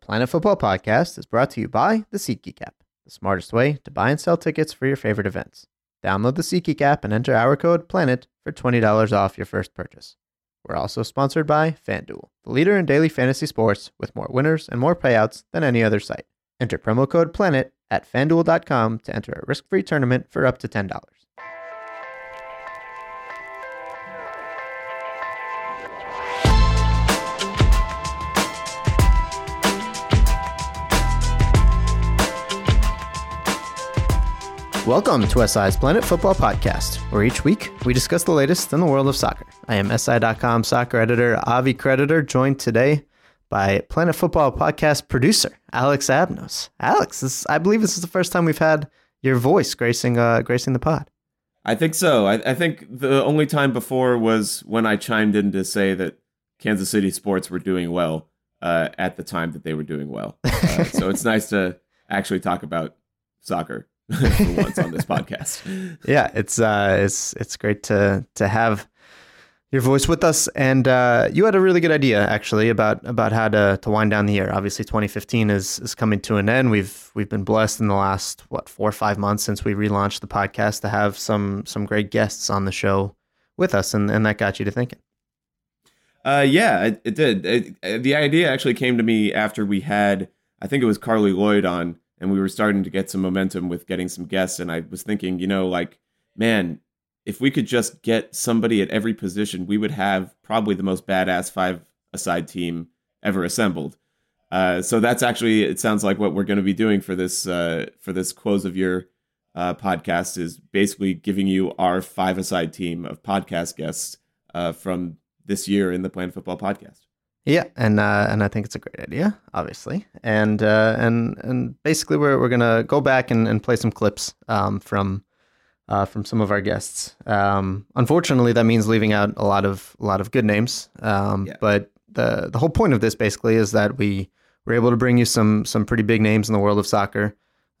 Planet Football Podcast is brought to you by the SeatGeek app, the smartest way to buy and sell tickets for your favorite events. Download the SeatGeek app and enter our code PLANET for $20 off your first purchase. We're also sponsored by FanDuel, the leader in daily fantasy sports with more winners and more payouts than any other site. Enter promo code PLANET at fanduel.com to enter a risk free tournament for up to $10. Welcome to SI's Planet Football Podcast, where each week we discuss the latest in the world of soccer. I am SI.com soccer editor Avi Creditor, joined today by Planet Football Podcast producer Alex Abnos. Alex, this, I believe this is the first time we've had your voice gracing uh, gracing the pod. I think so. I, I think the only time before was when I chimed in to say that Kansas City sports were doing well uh, at the time that they were doing well. Uh, so it's nice to actually talk about soccer for once on this podcast. Yeah, it's uh, it's it's great to to have your voice with us, and uh, you had a really good idea actually about about how to to wind down the year. Obviously, 2015 is is coming to an end. We've we've been blessed in the last what four or five months since we relaunched the podcast to have some some great guests on the show with us, and and that got you to thinking. Uh, yeah, it, it did. It, the idea actually came to me after we had, I think it was Carli Lloyd on and we were starting to get some momentum with getting some guests and i was thinking you know like man if we could just get somebody at every position we would have probably the most badass five aside team ever assembled. Uh, so that's actually it sounds like what we're going to be doing for this uh, for this close of year uh, podcast is basically giving you our five aside team of podcast guests uh, from this year in the Planet Football podcast yeah, and uh, and I think it's a great idea, obviously, and uh, and and basically we're we're gonna go back and, and play some clips um, from uh, from some of our guests. Um, unfortunately, that means leaving out a lot of a lot of good names. Um, yeah. But the the whole point of this basically is that we were able to bring you some some pretty big names in the world of soccer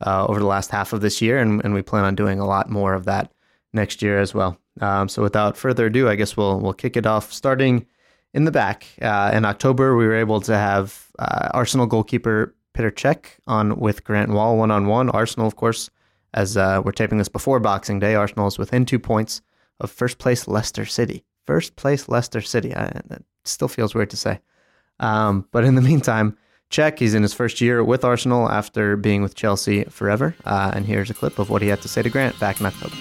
uh, over the last half of this year, and, and we plan on doing a lot more of that next year as well. Um, so without further ado, I guess we'll we'll kick it off starting in the back. Uh, in October, we were able to have uh, Arsenal goalkeeper Petr Cech on with Grant Wahl one on one. Arsenal, of course, as uh, we're taping this before Boxing Day, Arsenal is within two points of first place Leicester City. First place Leicester City. Still feels weird to say. Um, but in the meantime, Cech, he's in his first year with Arsenal after being with Chelsea forever. Uh, and here's a clip of what he had to say to Grant back in October.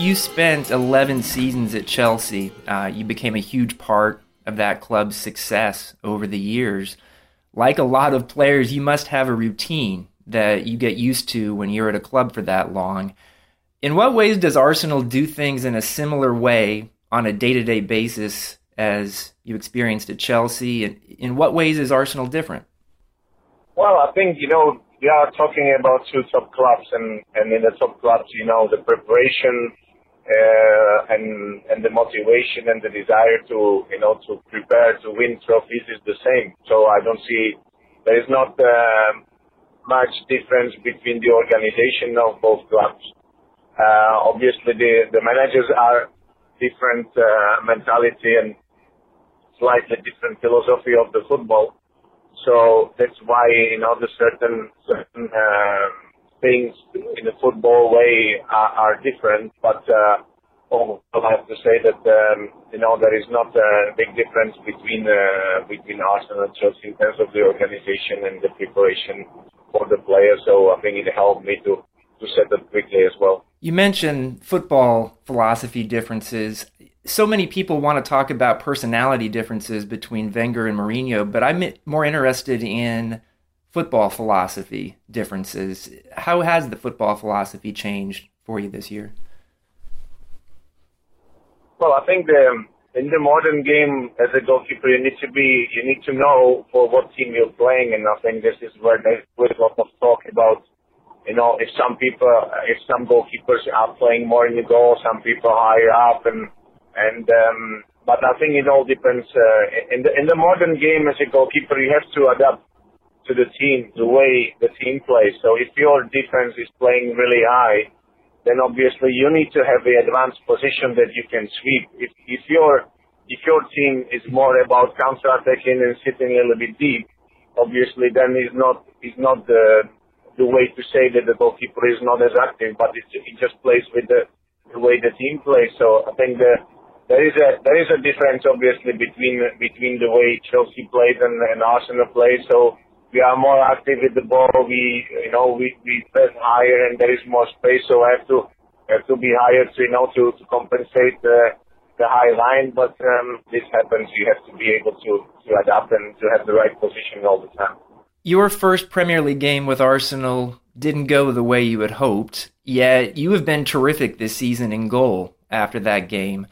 You spent 11 seasons at Chelsea. Uh, you became a huge part of that club's success over the years. Like a lot of players, you must have a routine that you get used to when you're at a club for that long. In what ways does Arsenal do things in a similar way on a day to day basis as you experienced at Chelsea? And in what ways is Arsenal different? Well, I think, you know, we are talking about two top clubs, and, and in the top clubs, you know, the preparation uh, and and the motivation and the desire to you know to prepare to win trophies is the same. So I don't see there is not uh, much difference between the organization of both clubs. Uh, obviously, the the managers are different uh, mentality and slightly different philosophy of the football. So that's why you know the certain certain. Uh, things in the football way are, are different, but uh, oh, I have to say that um, you know there is not a big difference between uh, between Arsenal and Chelsea in terms of the organization and the preparation for the players. So I think it helped me to to set up quickly as well. You mentioned football philosophy differences. So many people want to talk about personality differences between Wenger and Mourinho, but I'm more interested in football philosophy differences. How has the football philosophy changed for you this year? Well, I think the, in the modern game, as a goalkeeper, you need to be, you need to know for what team you're playing, and I think this is where there's a lot of talk about. You know, if some people, if some goalkeepers are playing more in the goal, some people higher up, and and um, but I think it all depends. Uh, in the in the modern game, as a goalkeeper, you have to adapt to the team, the way the team plays. So if your defense is playing really high, then obviously you need to have the advanced position that you can sweep. If, if your if your team is more about counter-attacking and sitting a little bit deep, obviously then is not is not the the way to say that the goalkeeper is not as active, but it, it just plays with the, the way the team plays. So I think the there is a there is a difference obviously between between the way Chelsea plays and, and Arsenal plays. So we are more active with the ball. We you know we we press higher and there is more space. So I have to have to be higher to you know to to compensate the the high line. But um, this happens. You have to be able to to adapt and to have the right position all the time. Your first Premier League game with Arsenal didn't go the way you had hoped. Yet you have been terrific this season in goal after that game.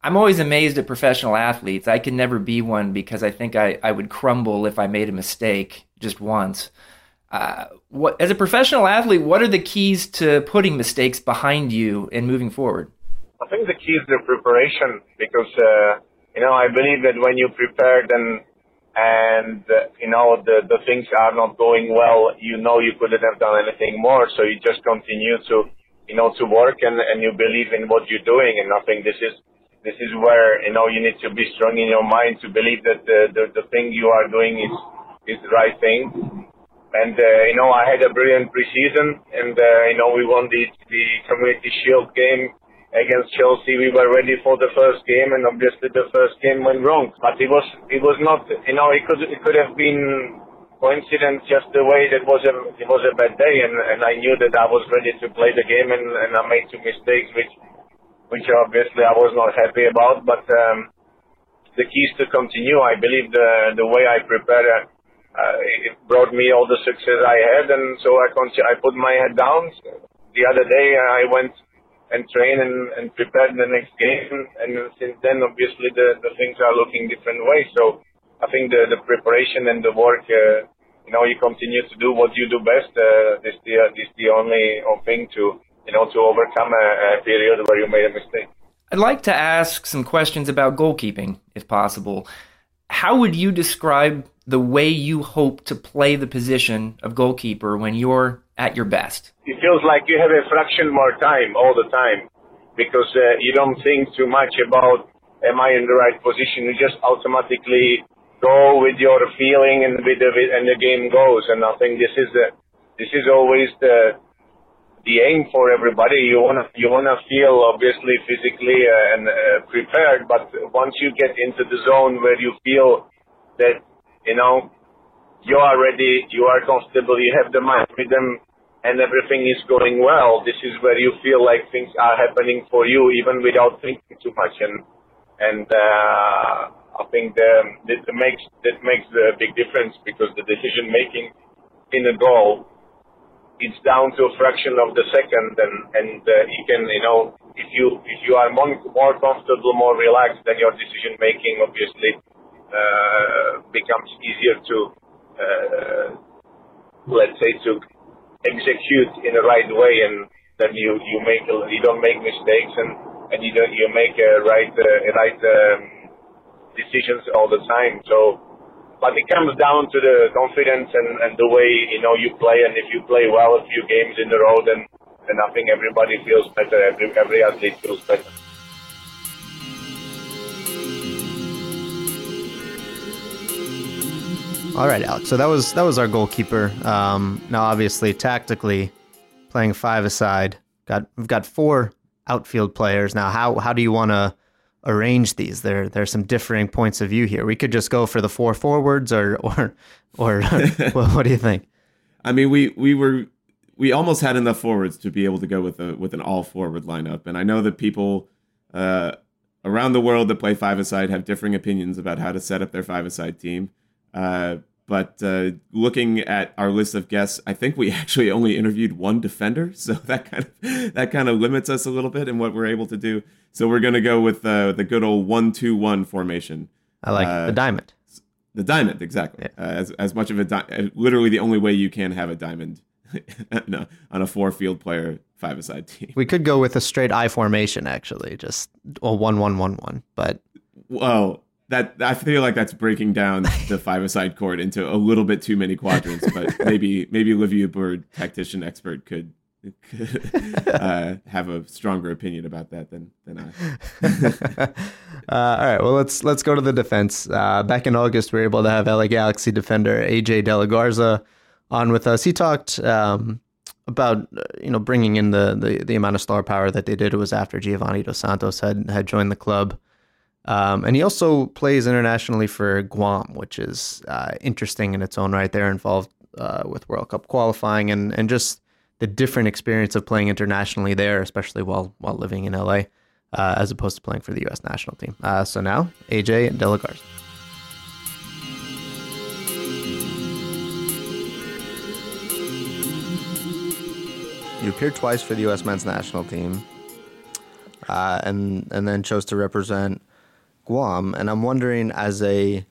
I'm always amazed at professional athletes. I can never be one because I think I, I would crumble if I made a mistake just once. Uh, what as a professional athlete, what are the keys to putting mistakes behind you and moving forward? I think the key is the preparation because uh, you know I believe that when you prepare, then and uh, you know the the things are not going well, you know you couldn't have done anything more, so you just continue to you know to work and and you believe in what you're doing, and I think this is this is where you know you need to be strong in your mind to believe that the the, the thing you are doing is is the right thing. And uh, you know I had a brilliant preseason, and uh, you know we won the the Community Shield game against Chelsea. We were ready for the first game, and obviously the first game went wrong. But it was it was not you know it could it could have been coincidence just the way that was a it was a bad day, and and I knew that I was ready to play the game, and and I made two mistakes which which obviously I was not happy about. But um, the keys to continue, I believe the the way I prepare. Uh, it brought me all the success I had, and so I I put my head down. The other day, I went and train and, and prepare the next game. And since then, obviously, the, the things are looking different ways. So I think the, the preparation and the work, uh, you know, you continue to do what you do best. Uh, this the this the only thing to you know, to overcome a, a period where you made a mistake. I'd like to ask some questions about goalkeeping, if possible. How would you describe the way you hope to play the position of goalkeeper when you're at your best? It feels like you have a fraction more time all the time because uh, you don't think too much about am I in the right position. You just automatically go with your feeling and with the and the game goes. And I think this is the this is always the the aim for everybody. You wanna you wanna feel obviously physically uh, and uh, prepared, but once you get into the zone where you feel that you know you are ready, you are comfortable, you have the mind freedom, and everything is going well. This is where you feel like things are happening for you, even without thinking too much. And and uh, I think the, that makes that makes a big difference because the decision making in a goal it's down to a fraction of the second, and and uh, you can you know if you if you are more, more comfortable, more relaxed, then your decision making obviously uh, becomes easier to uh, let's say to execute in the right way, and then you you make you don't make mistakes, and and you don't you make a right uh, right um, decisions all the time. So but it comes down to the confidence and, and the way you know you play. And if you play well a few games in a row, then then I think everybody feels better. Every every athlete feels better. All right, Alex. So that was that was our goalkeeper. Um, now, obviously, tactically, playing five aside, got we've got four outfield players. Now, how how do you want to arrange these. There there's some differing points of view here. We could just go for the four forwards, or or or what, what do you think? I mean, we we were we almost had enough forwards to be able to go with a with an all forward lineup, and I know that people uh, around the world that play five aside have differing opinions about how to set up their five aside team. Uh, but uh, looking at our list of guests, I think we actually only interviewed one defender, so that kind of that kind of limits us a little bit in what we're able to do. So we're gonna go with uh, the good old one-two-one formation. I like uh, the diamond. The diamond, exactly. Yeah. Uh, as as much of a di- uh, literally the only way you can have a diamond no, on a four-field player five-a-side team. We could go with a straight I formation, actually, just a one-one-one-one. But well, that I feel like that's breaking down the five-a-side court into a little bit too many quadrants. but maybe maybe Liviu Bird, tactician expert, could uh, have a stronger opinion about that than than I. uh, all right, well let's let's go to the defense. Uh, back in August, we were able to have LA Galaxy defender AJ De La Garza on with us. He talked um, about you know bringing in the, the the amount of star power that they did. It was after Giovanni Dos Santos had had joined the club. Um, and he also plays internationally for Guam, which is uh, interesting in its own right. They're involved uh, with World Cup qualifying and, and just the different experience of playing internationally there, especially while while living in LA, uh, as opposed to playing for the U.S. national team. Uh, so now, AJ De La You appeared twice for the U.S. men's national team, uh, and and then chose to represent Guam. And I'm wondering, as a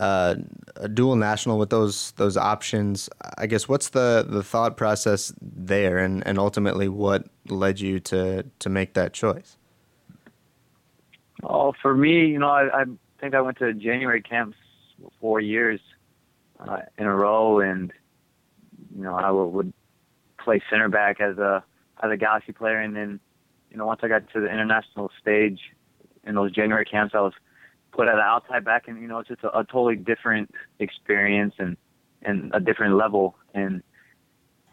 uh, a dual national with those those options. I guess what's the, the thought process there, and, and ultimately what led you to to make that choice? Oh, for me, you know, I, I think I went to January camps four years uh, in a row, and you know, I would play center back as a as a Galaxy player, and then you know, once I got to the international stage in those January camps, I was put at an outside back, and you know, it's just a, a totally different experience and and a different level. And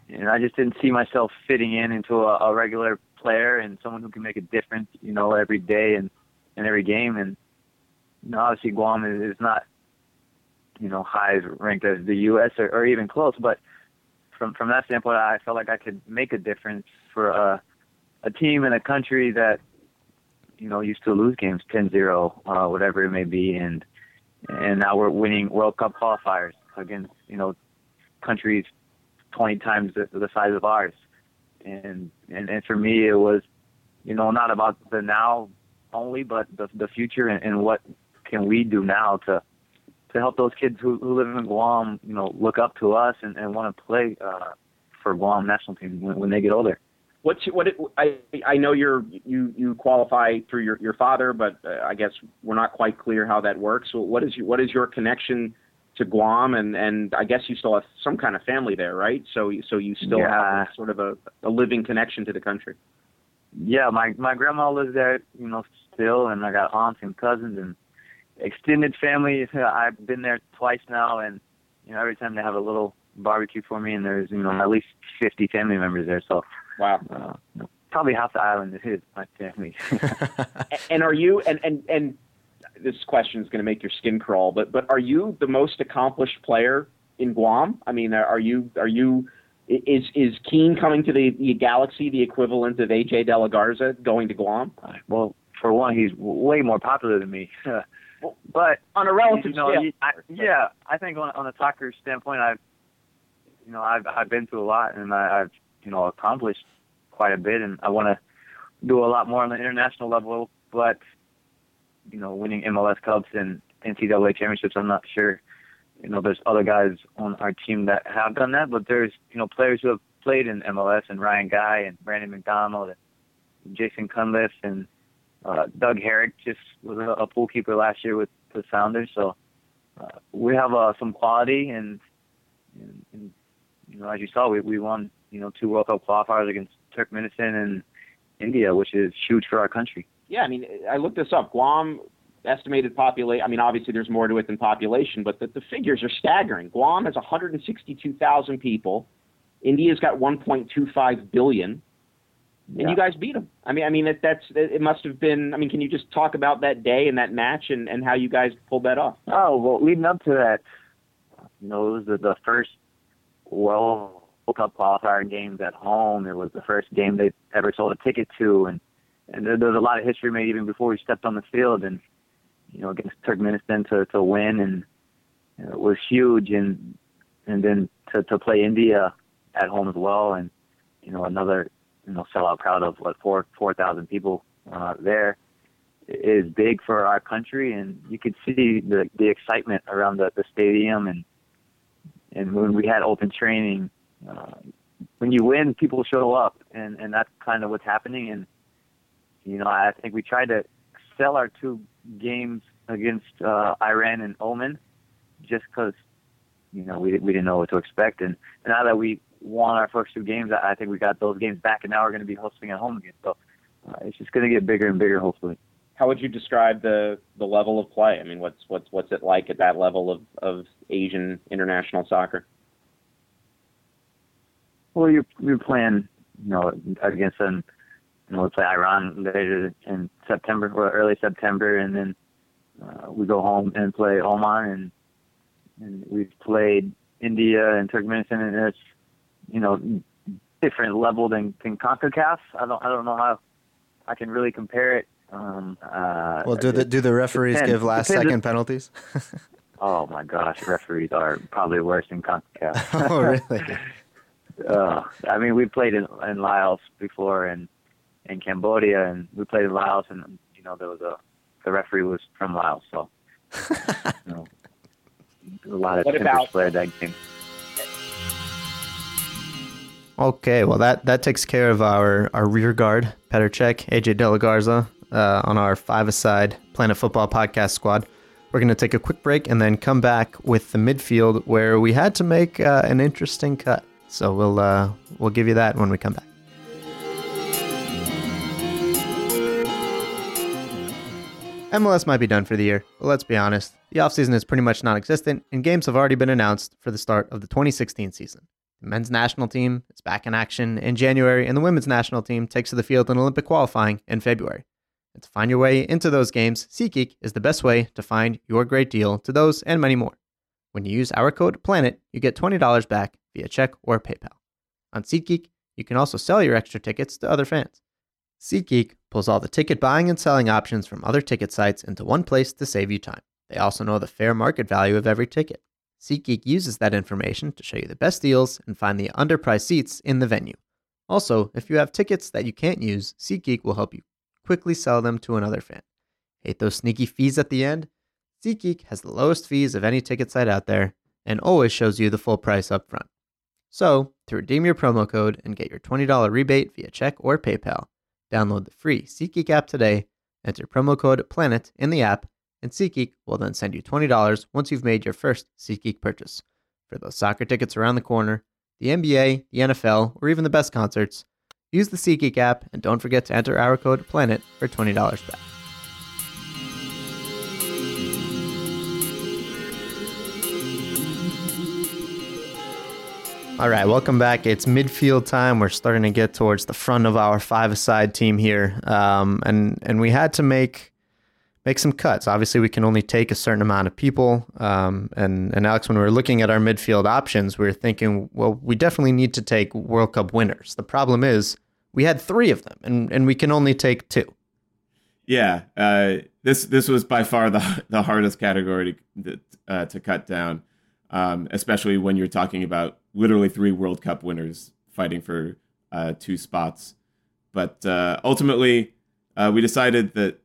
and I just didn't see myself fitting in into a, a regular player and someone who can make a difference, you know, every day and and every game. And you know, obviously Guam is, is not you know high as ranked as the U.S. Or, or even close, but from from that standpoint, I felt like I could make a difference for a a team and a country that you know, used to lose games 10-0, uh, whatever it may be, and and now we're winning World Cup qualifiers against you know countries 20 times the, the size of ours, and and and for me it was you know not about the now only, but the the future and, and what can we do now to to help those kids who, who live in Guam, you know, look up to us and, and want to play uh, for Guam national team when, when they get older what's what it, I I know you're you you qualify through your your father, but uh, I guess we're not quite clear how that works. So what is your, what is your connection to Guam and and I guess you still have some kind of family there, right? So so you still yeah. have sort of a, a living connection to the country. Yeah, my my grandma lives there, you know, still, and I got aunts and cousins and extended family. I've been there twice now, and you know, every time they have a little barbecue for me, and there's you know at least 50 family members there. So Wow. Uh, probably half the island is his, my family. and are you and and and this question is going to make your skin crawl, but but are you the most accomplished player in Guam? I mean, are you are you is is Keane coming to the, the Galaxy the equivalent of AJ De La Garza going to Guam? Well, for one, he's way more popular than me. but on a relative you know, scale, I, yeah, I think on, on a soccer standpoint, I've you know I've I've been through a lot, and I, I've you know, accomplished quite a bit, and I want to do a lot more on the international level. But you know, winning MLS Cups and NCAA championships, I'm not sure. You know, there's other guys on our team that have done that, but there's you know players who have played in MLS and Ryan Guy and Brandon McDonald and Jason Cunliffe and uh, Doug Herrick just was a, a pool keeper last year with the Sounders. So uh, we have uh, some quality and, and, and you know as you saw we we won you know, two World Cup qualifiers against Turkmenistan and India, which is huge for our country. Yeah, I mean, I looked this up. Guam estimated population. I mean, obviously there's more to it than population, but the, the figures are staggering. Guam has 162,000 people. India's got 1.25 billion, and yeah. you guys beat them. I mean, I mean that that's it must have been. I mean, can you just talk about that day and that match and and how you guys pulled that off? Oh well, leading up to that, you know, it was the, the first well World Cup qualifier games at home. It was the first game they ever sold a ticket to, and and there, there was a lot of history made even before we stepped on the field. And you know, against Turkmenistan to to win, and you know, it was huge. And and then to to play India at home as well, and you know, another you know sellout crowd of what four four thousand people uh, there is big for our country, and you could see the the excitement around the the stadium and and when we had open training when you win, people show up, and and that's kind of what's happening. And you know, I think we tried to sell our two games against uh, Iran and Oman just because you know we we didn't know what to expect. And, and now that we won our first two games, I think we got those games back, and now we're going to be hosting at home again. So uh, it's just going to get bigger and bigger, hopefully. How would you describe the the level of play? I mean, what's what's what's it like at that level of of Asian international soccer? Well, you're you're playing, you know, against them. You know, we play Iran later in September or early September, and then uh, we go home and play Oman, and and we've played India and Turkmenistan, and it's you know different level than, than Concacaf. I don't I don't know how I can really compare it. Um, uh, well, do the do the referees depends, give last second penalties? oh my gosh, referees are probably worse than Concacaf. oh really? uh, I mean, we played in, in Laos before, and in Cambodia, and we played in Laos, and you know there was a the referee was from Laos, so you know, a lot of what about, played that game. Okay, well that that takes care of our our rear guard, Petr Cech, AJ De La Garza, uh, on our five-a-side Planet Football podcast squad. We're going to take a quick break and then come back with the midfield where we had to make uh, an interesting cut. So we'll uh, we'll give you that when we come back. MLS might be done for the year, but let's be honest, the offseason is pretty much non existent, and games have already been announced for the start of the 2016 season. The men's national team is back in action in January, and the women's national team takes to the field in Olympic qualifying in February. And to find your way into those games, SeatGeek is the best way to find your great deal to those and many more. When you use our code PLANET, you get $20 back via check or PayPal. On SeatGeek, you can also sell your extra tickets to other fans. SeatGeek pulls all the ticket buying and selling options from other ticket sites into one place to save you time. They also know the fair market value of every ticket. SeatGeek uses that information to show you the best deals and find the underpriced seats in the venue. Also, if you have tickets that you can't use, SeatGeek will help you quickly sell them to another fan. Hate those sneaky fees at the end? SeatGeek has the lowest fees of any ticket site out there and always shows you the full price up front. So, to redeem your promo code and get your $20 rebate via check or PayPal, download the free SeatGeek app today, enter promo code PLANET in the app, and SeatGeek will then send you $20 once you've made your first SeatGeek purchase. For those soccer tickets around the corner, the NBA, the NFL, or even the best concerts, use the SeatGeek app and don't forget to enter our code PLANET for $20 back. All right, welcome back. It's midfield time. We're starting to get towards the front of our five-a-side team here, um, and and we had to make make some cuts. Obviously, we can only take a certain amount of people. Um, and and Alex, when we were looking at our midfield options, we were thinking, well, we definitely need to take World Cup winners. The problem is we had three of them, and and we can only take two. Yeah, uh, this this was by far the the hardest category to, uh, to cut down, um, especially when you're talking about literally three World Cup winners fighting for uh, two spots. But uh, ultimately, uh, we decided that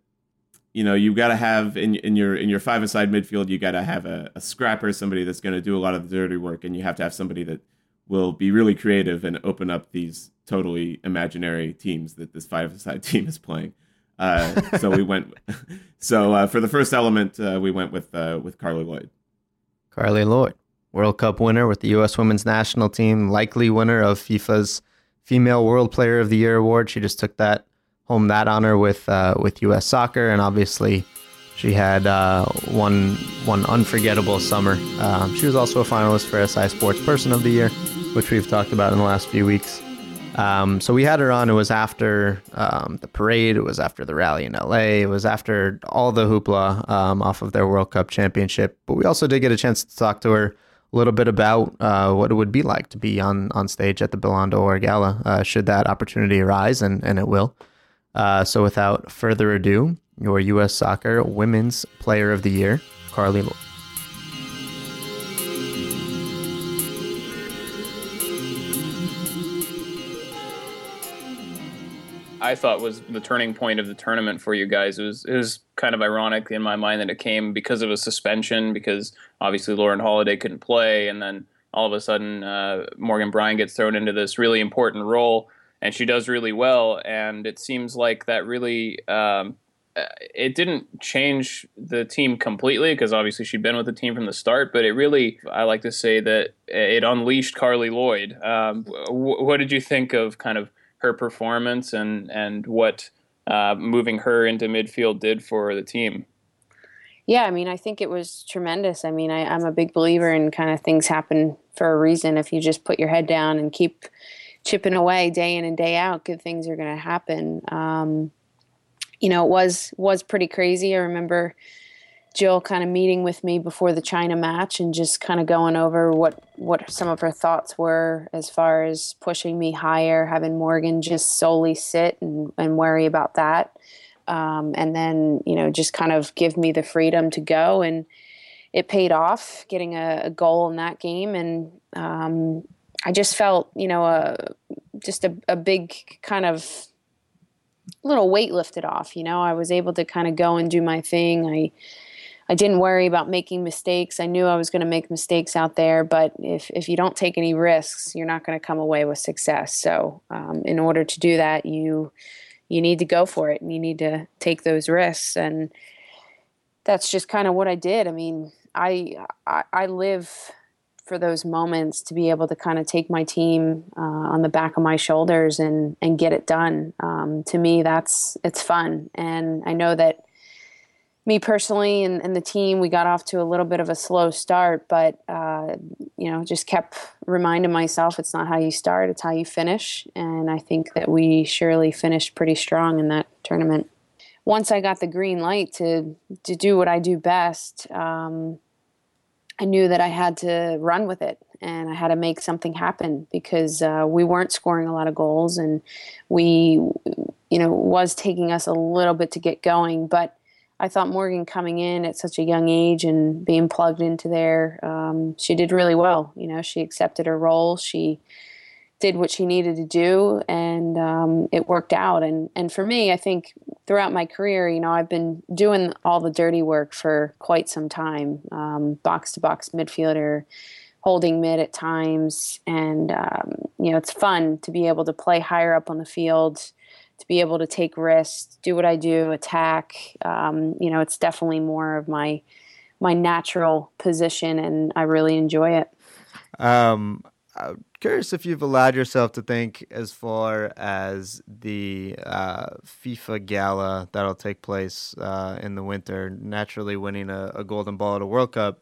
you know you've got to have in in your in your five aside midfield you got to have a, a, scrapper, somebody that's going to do a lot of the dirty work, and you have to have somebody that will be really creative and open up these totally imaginary teams that this five aside team is playing. Uh, so we went. So uh, for the first element, uh, we went with with Carli Lloyd. Carli Lloyd. World Cup winner with the U.S. women's national team, likely winner of FIFA's Female World Player of the Year award. She just took that home that honor with uh, with U.S. Soccer, and obviously she had uh, one one unforgettable summer. Um, she was also a finalist for SI Sports Person of the Year, which we've talked about in the last few weeks. Um, so we had her on. It was after um, the parade. It was after the rally in LA. It was after all the hoopla um, off of their World Cup championship. But we also did get a chance to talk to her a little bit about uh, what it would be like to be on, on stage at the Ballon d'Or Gala, uh, should that opportunity arise, and, and it will. Uh, so, without further ado, your U.S. Soccer Women's Player of the Year, Carli Lloyd. I thought was the turning point of the tournament for you guys. It was it was kind of ironic in my mind that it came because of a suspension, because obviously Lauren Holiday couldn't play, and then all of a sudden uh, Morgan Brian gets thrown into this really important role, and she does really well. And it seems like that really um, it didn't change the team completely because obviously she'd been with the team from the start, but it really, I like to say that it unleashed Carli Lloyd. Um, what did you think of kind of her performance and and what uh, moving her into midfield did for the team? Yeah, I mean, I think it was tremendous. I mean, I, I'm a big believer in kind of things happen for a reason. If you just put your head down and keep chipping away day in and day out, good things are going to happen. Um, you know, it was was pretty crazy. I remember Jill kind of meeting with me before the China match and just kind of going over what what some of her thoughts were as far as pushing me higher, having Morgan just solely sit and, and worry about that. Um, and then, you know, just kind of give me the freedom to go. And it paid off getting a, a goal in that game. And um, I just felt, you know, a, just a, a big kind of little weight lifted off. You know, I was able to kind of go and do my thing. I I didn't worry about making mistakes. I knew I was going to make mistakes out there, but if if you don't take any risks, you're not going to come away with success. So, um, in order to do that, you you need to go for it and you need to take those risks and that's just kind of what I did. I mean, I, I, I live for those moments to be able to kind of take my team uh, on the back of my shoulders and and get it done. Um, to me, that's it's fun, and I know that me personally and, and, the team, we got off to a little bit of a slow start, but uh, you know, just kept reminding myself it's not how you start, it's how you finish, and I think that we surely finished pretty strong in that tournament. Once I got the green light to to do what I do best. Um, I knew that I had to run with it and I had to make something happen because uh, we weren't scoring a lot of goals and we, you know, was taking us a little bit to get going. But I thought Morgan coming in at such a young age and being plugged into there, um, she did really well. You know, she accepted her role. She did what she needed to do, and um, it worked out. And and for me, I think throughout my career, you know, I've been doing all the dirty work for quite some time, box to box midfielder, holding mid at times, and um, you know, it's fun to be able to play higher up on the field. To be able to take risks, do what I do, attack. Um, you know, it's definitely more of my my natural position, and I really enjoy it. Um, I'm curious if you've allowed yourself to think as far as the uh, FIFA gala that'll take place uh, in the winter. Naturally, winning a, a, golden ball at a World Cup,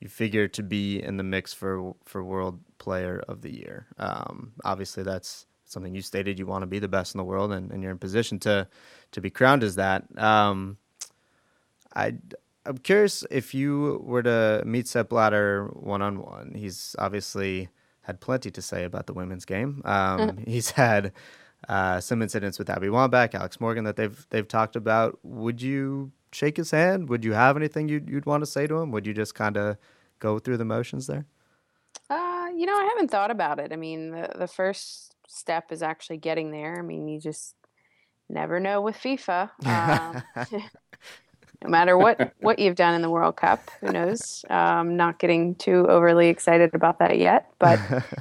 you figure to be in the mix for for World Player of the Year. Um, obviously, that's something you stated you want to be the best in the world, and, and you're in position to to be crowned as that. Um, I I'm curious if you were to meet Sepp Blatter one on one. He's obviously had plenty to say about the women's game. Um, mm. He's had uh, some incidents with Abby Wambach, Alex Morgan that they've they've talked about. Would you shake his hand? Would you have anything you'd you'd want to say to him? Would you just kind of go through the motions there? Uh, you know, I haven't thought about it. I mean, the the first step is actually getting there. I mean, you just never know with FIFA. Um, no matter what what you've done in the World Cup. Who knows? Um, not getting too overly excited about that yet, but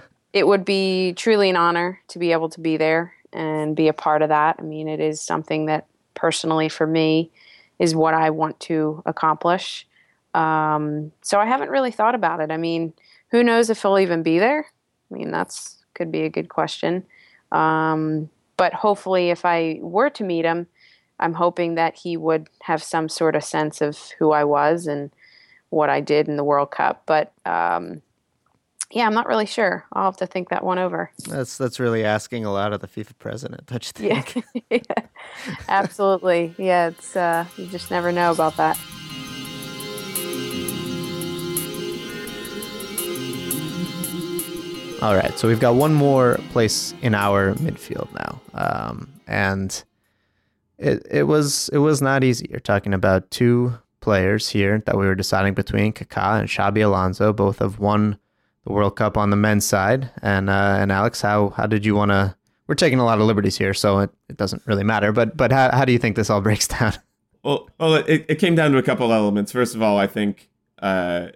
it would be truly an honor to be able to be there and be a part of that. I mean, it is something that personally for me is what I want to accomplish. Um, so I haven't really thought about it. I mean, who knows if he'll even be there? I mean, that's could be a good question. Um, but hopefully, if I were to meet him, I'm hoping that he would have some sort of sense of who I was and what I did in the World Cup. But um, yeah, I'm not really sure. I'll have to think that one over. That's that's really asking a lot of the FIFA president, don't you think? Yeah, yeah. absolutely. Yeah, it's uh, you just never know about that. All right, so we've got one more place in our midfield now, um, and it it was it was not easy. You're talking about two players here that we were deciding between Kaká and Xabi Alonso. Both have won the World Cup on the men's side. And uh, and Alex, how how did you want to? We're taking a lot of liberties here, so it, it doesn't really matter. But but how how do you think this all breaks down? Well, well, it, it came down to a couple elements. First of all, I think uh,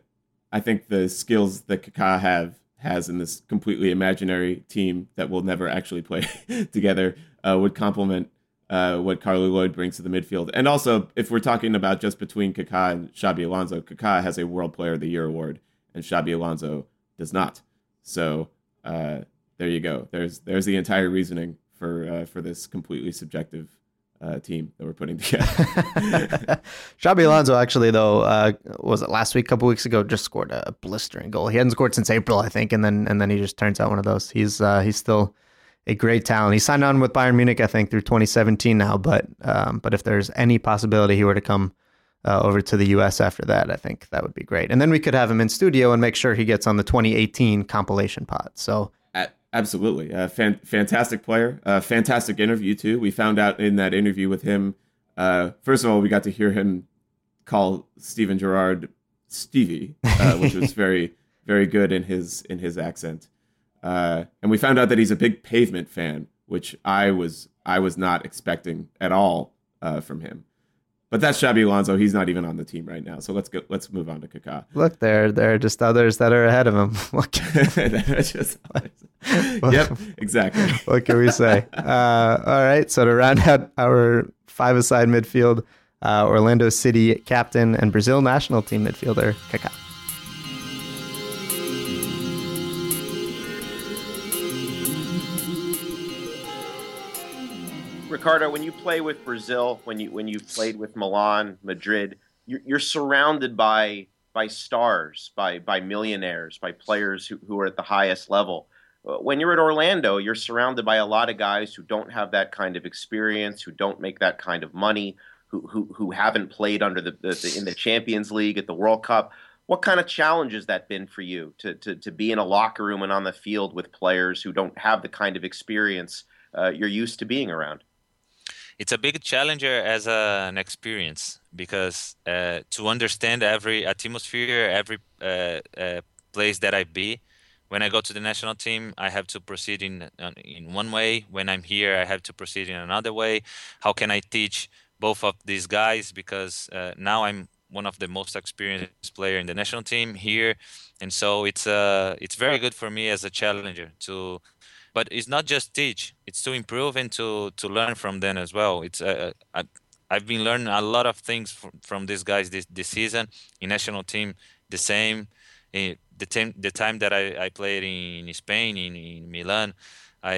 I think the skills that Kaká have has in this completely imaginary team that will never actually play together uh, would complement uh, what Carli Lloyd brings to the midfield. And also, if we're talking about just between Kaká and Xabi Alonso, Kaká has a World Player of the Year award, and Xabi Alonso does not. So uh, there you go. There's there's the entire reasoning for uh, for this completely subjective uh, team that we're putting together. Xabi Alonso actually though uh, was it last week, a couple weeks ago, just scored a blistering goal. He hadn't scored since April, I think, and then and then he just turns out one of those. He's uh, he's still a great talent. He signed on with Bayern Munich, I think, through 2017 now. But um, but if there's any possibility he were to come uh, over to the U.S. after that, I think that would be great. And then we could have him in studio and make sure he gets on the 2018 compilation pod. So. Absolutely, a fan- fantastic player, a fantastic interview too. We found out in that interview with him. Uh, first of all, we got to hear him call Steven Gerrard Stevie, uh, which was very, very good in his in his accent. Uh, and we found out that he's a big pavement fan, which I was I was not expecting at all uh, from him. But that's Xabi Alonso. He's not even on the team right now. So let's go. Let's move on to Kaká. Look, there, there are just others that are ahead of him. just, yep, exactly. what can we say? Uh, all right. So to round out our five-a-side midfield, uh, Orlando City captain and Brazil national team midfielder Kaká. Ricardo, when you play with Brazil, when you when you've played with Milan, Madrid, you're, you're surrounded by by stars, by by millionaires, by players who, who are at the highest level. Uh, when you're at Orlando, you're surrounded by a lot of guys who don't have that kind of experience, who don't make that kind of money, who who, who haven't played under the, the, the in the Champions League at the World Cup. What kind of challenge has that been for you to, to, to be in a locker room and on the field with players who don't have the kind of experience uh, you're used to being around? It's a big challenger as a, an experience because uh, to understand every atmosphere, every uh, uh, place that I be. When I go to the national team, I have to proceed in in one way. When I'm here, I have to proceed in another way. How can I teach both of these guys? Because uh, now I'm one of the most experienced player in the national team here, and so it's uh it's very good for me as a challenger to but it's not just teach it's to improve and to to learn from them as well. It's uh, I, i've been learning a lot of things from, from these guys this, this season. In national team the same in the time the time that i, I played in spain in, in milan i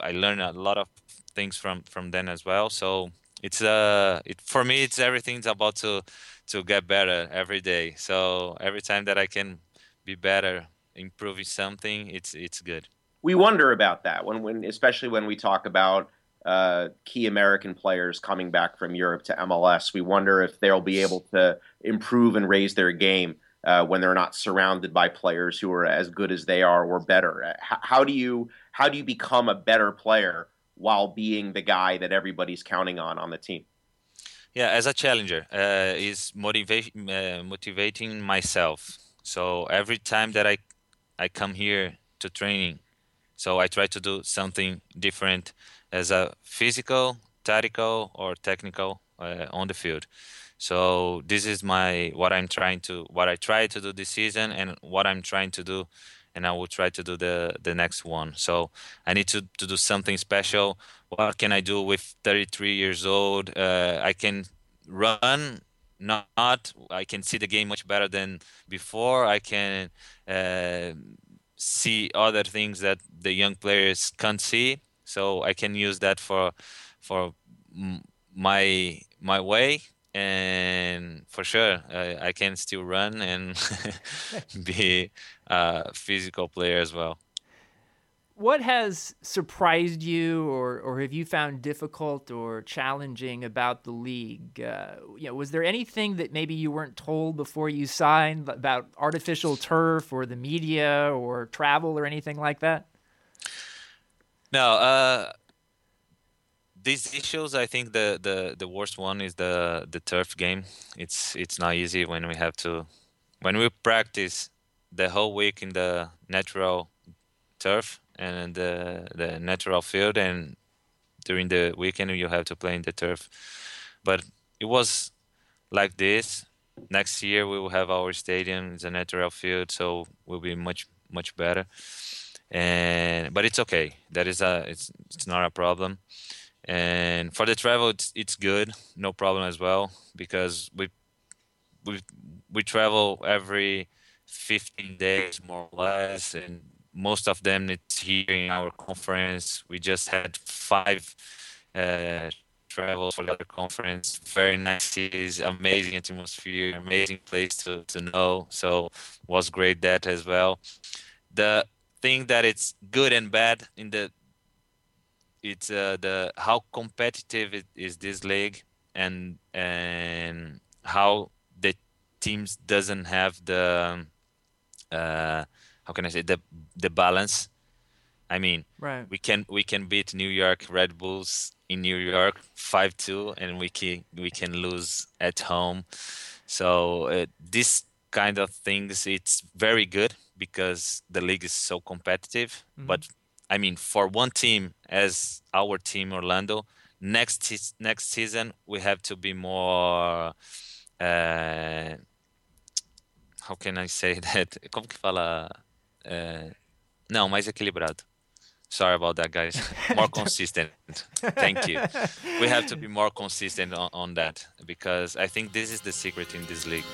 i learned a lot of things from from them as well. So it's uh it for me it's everything's about to to get better every day. So every time that i can be better improving something it's it's good we wonder about that when, when especially when we talk about uh, key American players coming back from Europe to MLS. We wonder if they'll be able to improve and raise their game uh, when they're not surrounded by players who are as good as they are or better. Uh, how, how do you how do you become a better player while being the guy that everybody's counting on on the team? Yeah, as a challenger, uh, is motivation uh, motivating myself. So every time that I I come here to training so I try to do something different as a physical, tactical, or technical uh, on the field. So this is my what I'm trying to what I try to do this season and what I'm trying to do and I will try to do the the next one. So I need to, to do something special. What can I do with 33 years old? Uh, I can run, not I can see the game much better than before. I can uh, see other things that the young players can't see. So I can use that for for my my way and for sure uh, I can still run and be a physical player as well what has surprised you or, or have you found difficult or challenging about the league? Uh, you know, was there anything that maybe you weren't told before you signed about artificial turf or the media or travel or anything like that? No, uh, these issues. I think the, the, the worst one is the the turf game. It's it's not easy when we have to when we practice the whole week in the natural turf and the the natural field, and during the weekend you have to play in the turf. But it was like this. Next year we will have our stadium, it's a natural field, so we'll be much much better. And but it's okay. That is a it's it's not a problem. And for the travel, it's it's good, no problem as well, because we we we travel every 15 days more or less, and most of them it's here in our conference. We just had five uh, travels for the other conference. Very nice cities, amazing atmosphere, amazing place to, to know. So was great that as well. The thing that it's good and bad in the it's uh, the how competitive it is this league and and how the teams doesn't have the uh, how can I say the the balance. I mean, right. we can we can beat New York Red Bulls in New York five two, and we can we can lose at home. So uh, this kind of things it's very good because the league is so competitive. Mm-hmm. But I mean, for one team as our team Orlando, next next season we have to be more. Uh, how can I say that? Como que fala? Uh, não, mais equilibrado. Sorry about that, guys. More consistent. Thank you. We have to be more consistent on, on that because I think this is the secret in this league.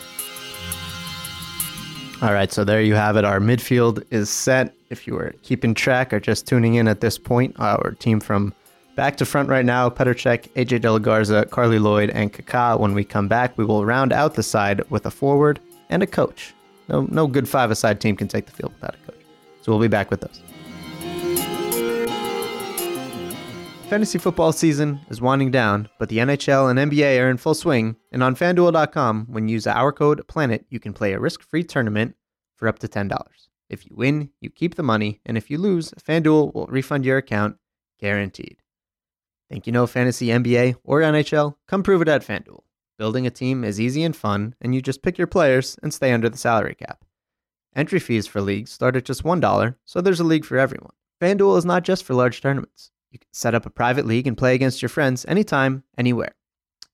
All right, so there you have it. Our midfield is set. If you were keeping track or just tuning in at this point, our team from back to front right now Petr Cech, AJ De La Garza, Carli Lloyd, and Kaká. When we come back, we will round out the side with a forward and a coach. No, no good five-a-side team can take the field without a coach. We'll be back with those. Fantasy football season is winding down, but the NHL and NBA are in full swing, and on fanduel.com, when you use our code PLANET, you can play a risk-free tournament for up to $10. If you win, you keep the money, and if you lose, FanDuel will refund your account guaranteed. Think you know fantasy NBA or NHL? Come prove it at FanDuel. Building a team is easy and fun, and you just pick your players and stay under the salary cap. Entry fees for leagues start at just $1, so there's a league for everyone. FanDuel is not just for large tournaments. You can set up a private league and play against your friends anytime, anywhere.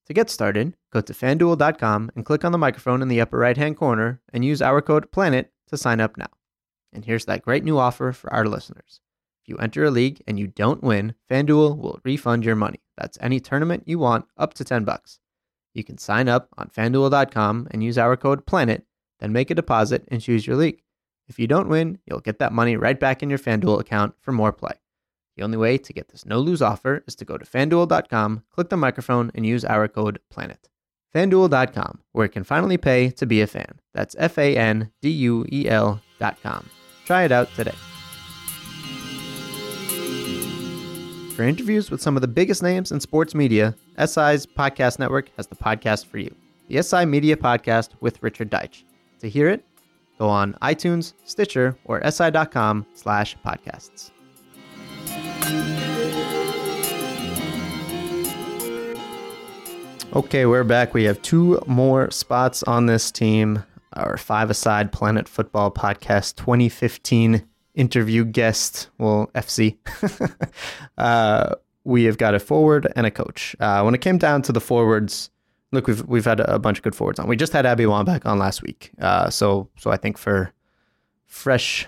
To get started, go to fanduel.com and click on the microphone in the upper right hand corner and use our code PLANET to sign up now. And here's that great new offer for our listeners. If you enter a league and you don't win, FanDuel will refund your money. That's any tournament you want up to 10 bucks. You can sign up on fanduel.com and use our code PLANET, then make a deposit and choose your league. If you don't win, you'll get that money right back in your FanDuel account for more play. The only way to get this no lose offer is to go to fanduel.com, click the microphone, and use our code PLANET. FanDuel.com, where you can finally pay to be a fan. That's F A N D U E L.com. Try it out today. For interviews with some of the biggest names in sports media, SI's podcast network has the podcast for you the SI Media Podcast with Richard Deitsch. To hear it, go on iTunes, Stitcher, or si.com slash podcasts. Okay, we're back. We have two more spots on this team. Our five aside Planet Football Podcast 2015 interview guest, well, FC. uh, we have got a forward and a coach. Uh, when it came down to the forwards, look, we've we've had a bunch of good forwards on. We just had Abby Wambach on last week, uh, so so I think for fresh,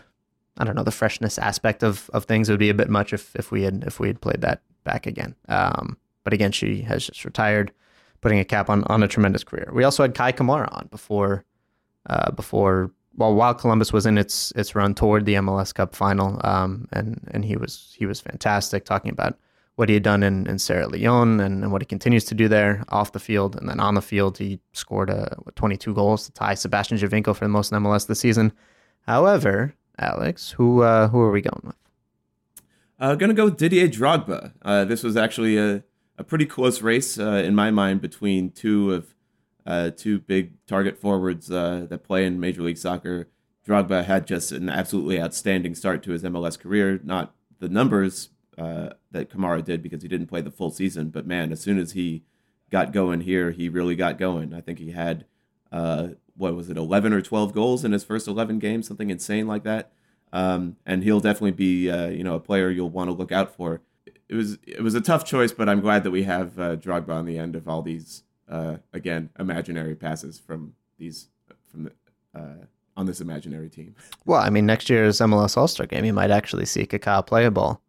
I don't know, the freshness aspect of of things, would be a bit much if if we had if we had played that back again. Um, but again, she has just retired putting a cap on, on a tremendous career. We also had Kei Kamara on before uh, before well while Columbus was in its its run toward the MLS Cup final, um, and and he was he was fantastic talking about what he had done in, in Sierra Leone and, and what he continues to do there off the field and then on the field he scored what, 22 goals to tie Sebastian Giovinco for the most in MLS this season. However, Alex, who uh, who are we going with? Uh, gonna go with Didier Drogba. Uh, this was actually a a pretty close race uh, in my mind between two of uh, two big target forwards uh, that play in Major League Soccer. Drogba had just an absolutely outstanding start to his MLS career. Not the numbers uh, that Kamara did because he didn't play the full season, but man, as soon as he got going here, he really got going. I think he had uh, what was it, 11 or 12 goals in his first 11 games, something insane like that. Um, and he'll definitely be, uh, you know, a player you'll want to look out for it was it was a tough choice, but I'm glad that we have uh, Drogba on the end of all these uh, again imaginary passes from these from the, uh, on this imaginary team. Well, I mean, next year's MLS All Star game, you might actually see Kaká play a ball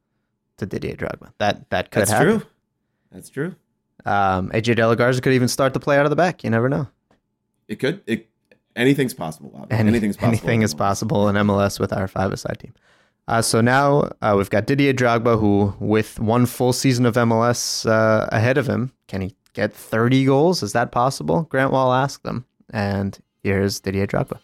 to Didier Drogba. That that could That's happen. true. That's true. Um, AJ Delagarza could even start to play out of the back. You never know. It could. It anything's possible. Bobby. Any- anything's possible. Anything is possible in MLS with our five-a-side team. Uh, so now uh, we've got Didier Drogba, who, with one full season of MLS uh, ahead of him, can he get 30 goals? Is that possible? Grant Wahl asked them, and here's Didier Drogba.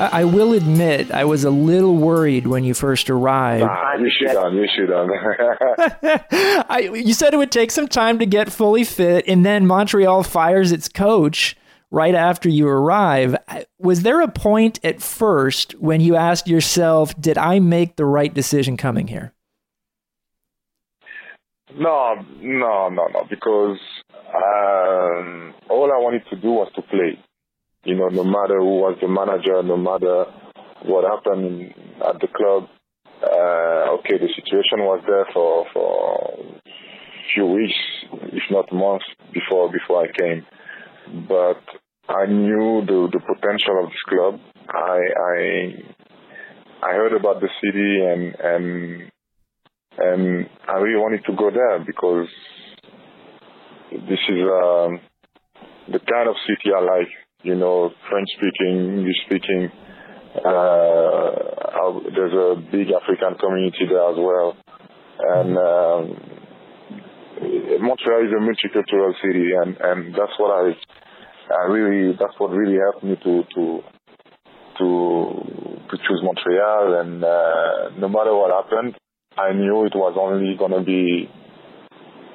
I, will admit, I was a little worried when you first arrived. Ah, you should have. You should have. I, you said it would take some time to get fully fit, and then Montreal fires its coach right after you arrive. Was there a point at first when you asked yourself, "Did I make the right decision coming here?" no, no, no, no. Because um, all I wanted to do was to play. You know, no matter who was the manager, no matter what happened at the club. Uh, okay, the situation was there for for few weeks, if not months before before I came. But I knew the the potential of this club. I I I heard about the city and and and I really wanted to go there because this is um, the kind of city I like. You know, French speaking, English speaking. Uh, there's a big African community there as well, and um, Montreal is a multicultural city, and and that's what I I really that's what really helped me to to to to choose Montreal. And uh, no matter what happened, I knew it was only gonna be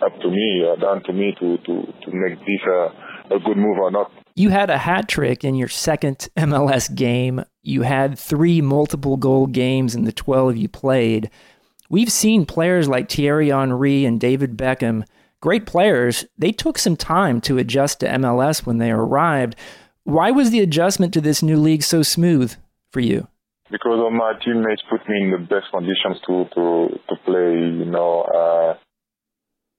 up to me, uh, down to me to to to make this a, a good move or not. You had a hat trick in your second MLS game. You had three multiple goal games in the 12 you played. We've seen players like Thierry Henry and David Beckham, great players. They took some time to adjust to MLS when they arrived. Why was the adjustment to this new league so smooth for you? because all my teammates put me in the best conditions to to to play. You know, uh,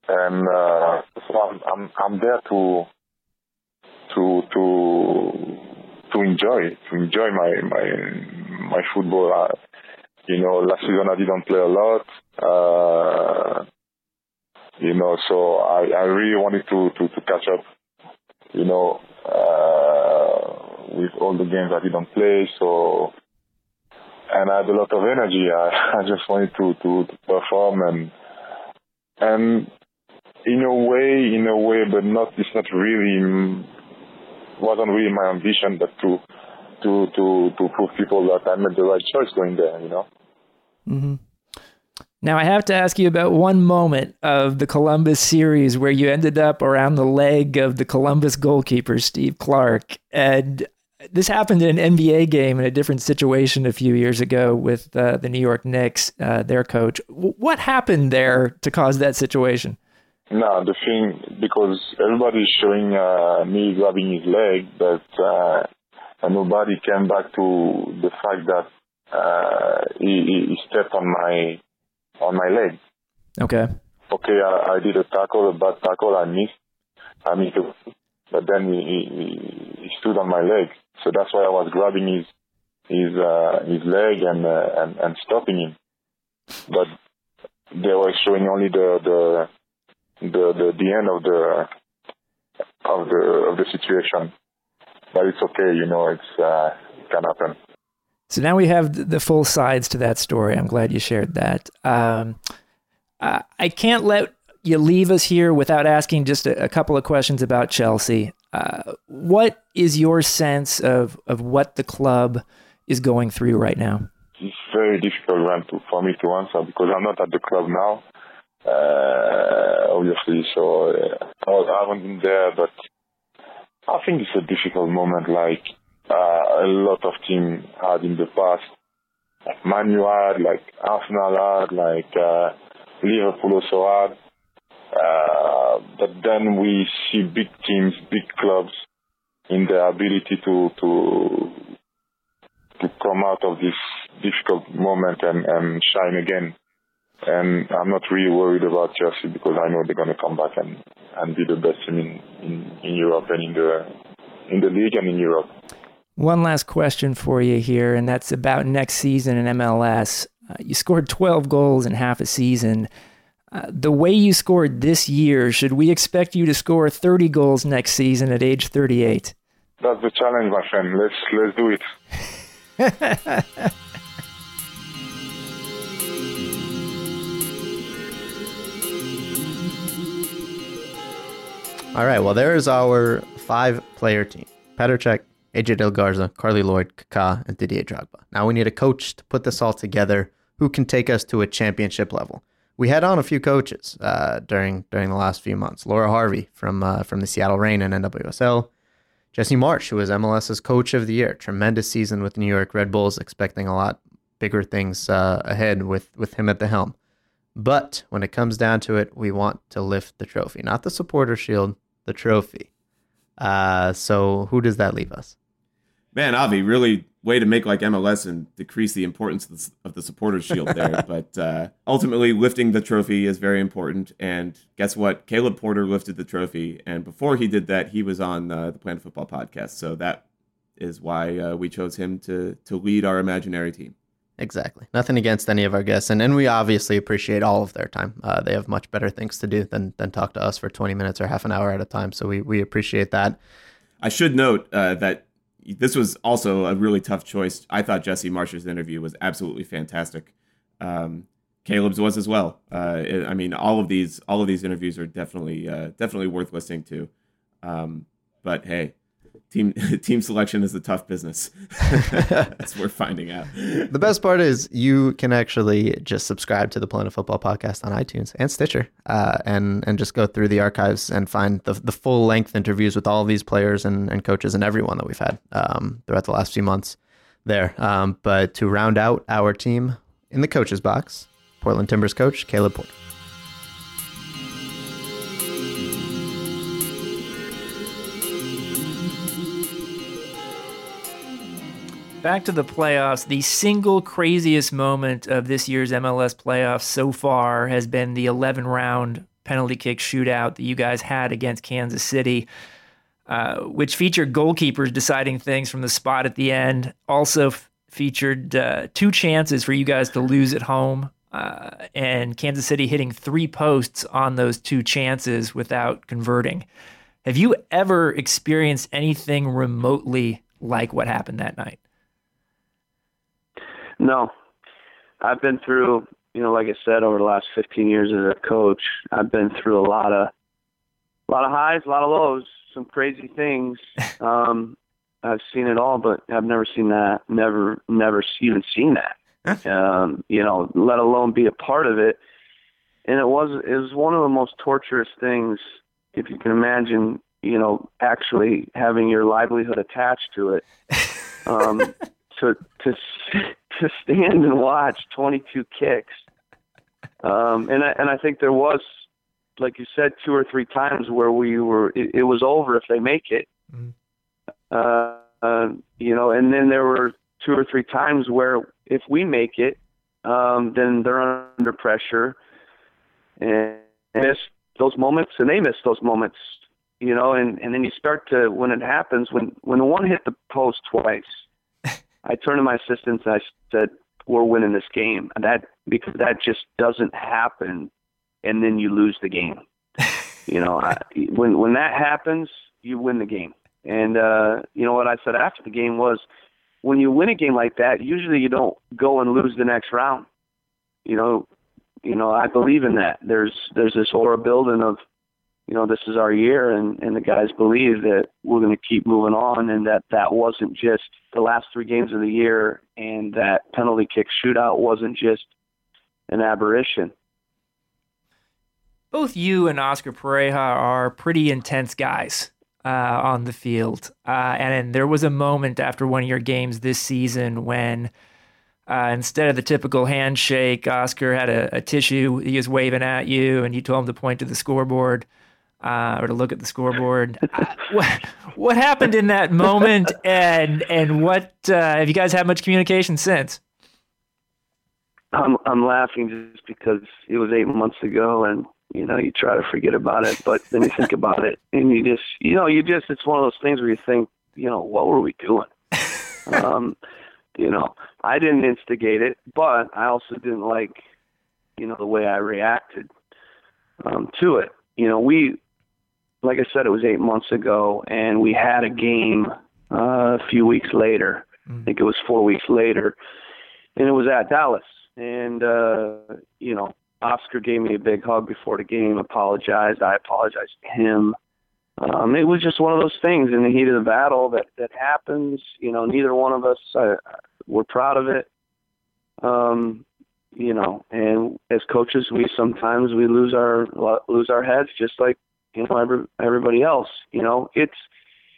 and uh, so I'm I'm I'm there to to to to enjoy to enjoy my my my football. Uh, you know, last season I didn't play a lot. Uh, you know, so I I really wanted to to to catch up. You know, uh, with all the games I didn't play, so and I had a lot of energy. I, I just wanted to, to, to perform and and in a way, in a way, but not. It's not really wasn't really my ambition, but to to to to prove people that I made the right choice going there. You know. hmm Now, I have to ask you about one moment of the Columbus series where you ended up around the leg of the Columbus goalkeeper, Steve Clark. And this happened in an NBA game in a different situation a few years ago with uh, the New York Knicks, uh, their coach. W- what happened there to cause that situation? No, the thing because everybody's showing uh, me grabbing his leg, but uh, nobody came back to the fact that uh, he, he stepped on my on my leg. Okay. Okay, I, I did a tackle, a bad tackle, I missed, I missed, it, but then he, he he stood on my leg, so that's why I was grabbing his his uh, his leg and, uh, and and stopping him, but they were showing only the the the the, the end of the of the of the situation. But it's okay, you know, it's uh, it can happen. So now we have the full sides to that story. I'm glad you shared that. Um, I can't let you leave us here without asking just a, a couple of questions about Chelsea. Uh, what is your sense of, of what the club is going through right now? It's very difficult one to, for me to answer because I'm not at the club now, uh, obviously. So uh, I was- I been there, but I think it's a difficult moment, like uh, a lot of teams had in the past. Like Man U had, like Arsenal had, like uh, Liverpool also had. Uh, but then we see big teams, big clubs, in their ability to to to come out of this difficult moment and, and shine again. And I'm not really worried about Chelsea because I know they're going to come back and, and be the best team in, in, in Europe and in the in the league and in Europe. One last question for you here, and that's about next season in MLS. Uh, you scored 12 goals in half a season. Uh, the way you scored this year, should we expect you to score 30 goals next season at age 38? That's the challenge, my friend. Let's let's do it. All right. Well, there is our five-player team: Petr AJ Del Garza, Carli Lloyd, Kaká, and Didier Drogba. Now we need a coach to put this all together who can take us to a championship level. We had on a few coaches uh, during during the last few months. Laura Harvey from uh, from the Seattle Reign and NWSL. Jesse Marsch, who was MLS's Coach of the Year, tremendous season with New York Red Bulls, expecting a lot bigger things uh, ahead with with him at the helm. But when it comes down to it, we want to lift the trophy, not the supporter shield, the trophy. Uh, so who does that leave us? Man, Avi, really way to make like MLS and decrease the importance of the, of the supporters shield there. but uh, ultimately, lifting the trophy is very important. And guess what? Caleb Porter lifted the trophy, and before he did that, he was on uh, the Planet Football podcast. So that is why uh, we chose him to to lead our imaginary team. Exactly. Nothing against any of our guests, and, and we obviously appreciate all of their time. Uh, they have much better things to do than than talk to us for 20 minutes or half an hour at a time. So we we appreciate that. I should note uh, that this was also a really tough choice. I thought Jesse Marsch's interview was absolutely fantastic. Um, Caleb's was as well. Uh, it, I mean, all of these all of these interviews are definitely uh, definitely worth listening to. Um, but hey, team team selection is a tough business. That's we're finding out. The best part is you can actually just subscribe to the Planet Football podcast on iTunes and Stitcher, uh, and and just go through the archives and find the the full length interviews with all these players and, and coaches and everyone that we've had um, throughout the last few months there. Um, but to round out our team in the coaches box, Portland Timbers coach Caleb Porter. Back to the playoffs. The single craziest moment of this year's MLS playoffs so far has been the 11 round penalty kick shootout that you guys had against Kansas City, uh, which featured goalkeepers deciding things from the spot at the end. Also f- featured uh, two chances for you guys to lose at home, uh, and Kansas City hitting three posts on those two chances without converting. Have you ever experienced anything remotely like what happened that night? No, I've been through, you know, like I said, over the last 15 years as a coach, I've been through a lot of, a lot of highs, a lot of lows, some crazy things. Um, I've seen it all, but I've never seen that. Never, never even seen that. um, you know, let alone be a part of it. And it was, it was one of the most torturous things, if you can imagine. You know, actually having your livelihood attached to it. Um, to to to stand and watch 22 kicks. Um, and I, and I think there was, like you said, two or three times where we were it, it was over if they make it. Mm-hmm. Uh, uh, you know, and then there were two or three times where if we make it, um, then they're under pressure and and miss those moments, and they miss those moments. You know, and and then you start to when it happens when when the one hit the post twice I turned to my assistants and I said, "We're winning this game." And that because that just doesn't happen, and then you lose the game. you know, I, when when that happens, you win the game. And uh, you know what I said after the game was, when you win a game like that, usually you don't go and lose the next round. You know, you know, I believe in that. There's there's this aura building of you know, this is our year, and, and the guys believe that we're going to keep moving on, and that that wasn't just the last three games of the year, and that penalty kick shootout wasn't just an aberration. Both you and Oscar Pareja are pretty intense guys uh, on the field, uh, and there was a moment after one of your games this season when. Uh, instead of the typical handshake, Oscar had a, a, tissue he was waving at you, and you told him to point to the scoreboard uh, or to look at the scoreboard. uh, what, what happened in that moment, and and what uh, have you guys had much communication since? I'm I'm laughing just because it was eight months ago, and you know you try to forget about it, but then you think about it, and you just you know you just it's one of those things where you think you know what were we doing? um, you know, I didn't instigate it, but I also didn't like, you know, the way I reacted um, to it. You know, we, like I said, it was eight months ago, and we had a game uh, a few weeks later. I think it was four weeks later, and it was at Dallas. And uh, you know, Oscar gave me a big hug before the game, apologized. I apologized to him. Um, it was just one of those things in the heat of the battle that that happens. You know, neither one of us uh, were proud of it. Um, you know, and as coaches, we sometimes we lose our lose our heads, just like you know every, everybody else. You know, it's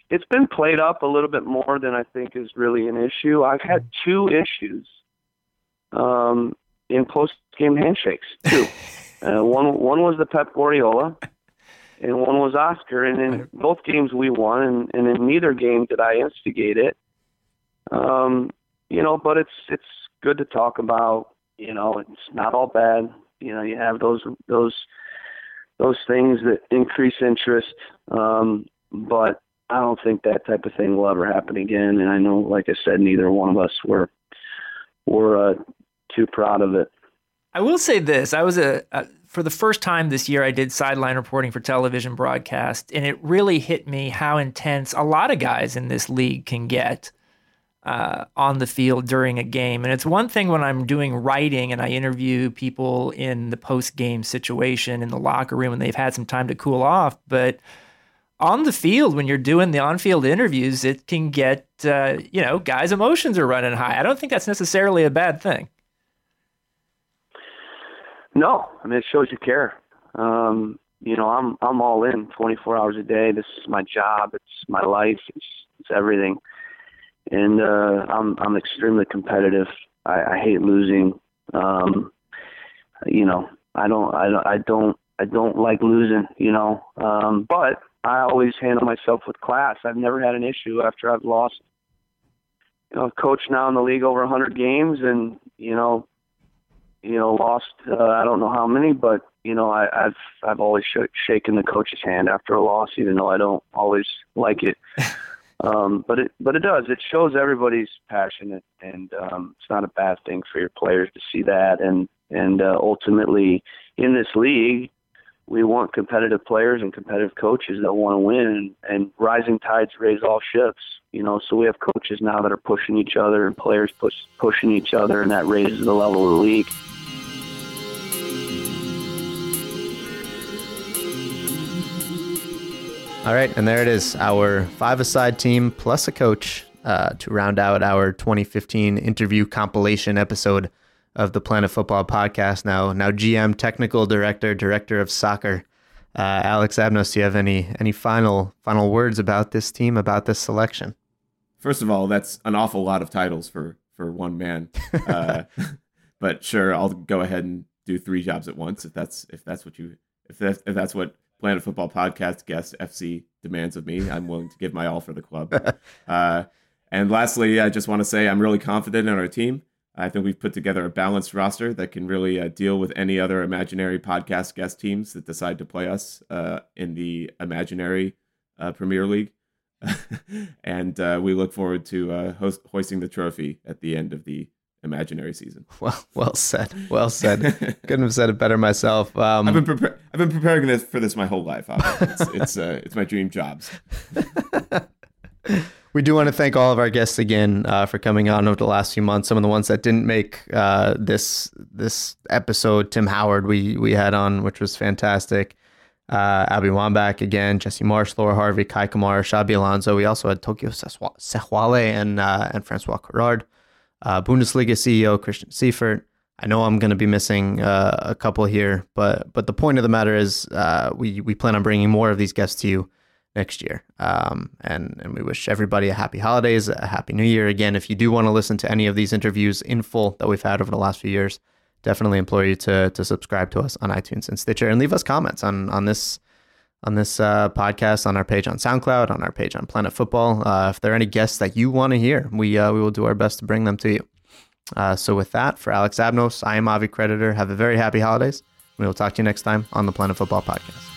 it's been played up a little bit more than I think is really an issue. I've had two issues um, in post game handshakes. Two. uh, one one was the Pep Guardiola, and one was Oscar. And in both games we won, and, and in neither game did I instigate it. Um, you know, but it's it's good to talk about. You know, it's not all bad. You know, you have those those those things that increase interest. Um, but I don't think that type of thing will ever happen again. And I know, like I said, neither one of us were were uh, too proud of it. I will say this: I was a, a for the first time this year, I did sideline reporting for television broadcast, and it really hit me how intense a lot of guys in this league can get uh, on the field during a game. And it's one thing when I'm doing writing and I interview people in the post game situation in the locker room and they've had some time to cool off, but on the field when you're doing the on-field interviews it can get uh, you know guys emotions are running high. I don't think that's necessarily a bad thing. No. I mean it shows you care. Um, you know i'm i'm all in 24 hours a day. This is my job. It's my life. It's it's everything and uh i'm i'm extremely competitive i, I hate losing um you know i don't i don't i don't i don't like losing you know um but I always handle myself with class. I've never had an issue after I've lost. You know, I've coached now in the league over 100 games, and you know, you know, lost uh, I don't know how many, but you know, I, I've I've always sh- shaken the coach's hand after a loss, even though I don't always like it. um, but it but it does. It shows everybody's passionate, and um, it's not a bad thing for your players to see that, and and uh, ultimately in this league we want competitive players and competitive coaches that want to win and, rising tides raise all ships you know? So we have coaches now that are pushing each other and players push, pushing each other and that raises the level of the league all right and there it is our five-a-side team plus a coach uh, to round out our 2015 interview compilation episode of the Planet Football podcast now. Now GM, technical director, director of soccer. Uh, Alex Abnos, do you have any any final final words about this team, about this selection? First of all, that's an awful lot of titles for for one man. Uh, but sure, I'll go ahead and do three jobs at once if that's if that's what you if that's if that's what Planet Football Podcast guest FC demands of me. I'm willing to give my all for the club. uh, and lastly, I just want to say I'm really confident in our team. I think we've put together a balanced roster that can really uh, deal with any other imaginary podcast guest teams that decide to play us uh, in the imaginary uh, Premier League. and uh, we look forward to uh, host- hoisting the trophy at the end of the imaginary season. Well, well said. Well said. Couldn't have said it better myself. Um, I've been I've been preparing this for this my whole life. It's it's, uh, it's my dream jobs. we do want to thank all of our guests again uh, for coming on over the last few months. Some of the ones that didn't make uh, this this episode, Tim Howard, we we had on, which was fantastic. Uh, Abby Wambach again, Jesse Marsch, Laura Harvey, Kei Kamara, Xabi Alonso. We also had Tokyo Sexwale and uh, and Francois Courard, uh, Bundesliga CEO Christian Seifert. I know I'm going to be missing uh, a couple here, but but the point of the matter is, we we plan on bringing more of these guests to you next year. Um, and, and we wish everybody a happy holidays, a happy new year. Again, if you do want to listen to any of these interviews in full that we've had over the last few years, definitely implore you to, to subscribe to us on iTunes and Stitcher and leave us comments on, on this, on this uh, podcast, on our page on SoundCloud, on our page on Planet Football. Uh, if there are any guests that you want to hear, we, uh, we will do our best to bring them to you. Uh, so with that, for Alex Abnos, I am Avi Creditor. Have a very happy holidays. We will talk to you next time on the Planet Football Podcast.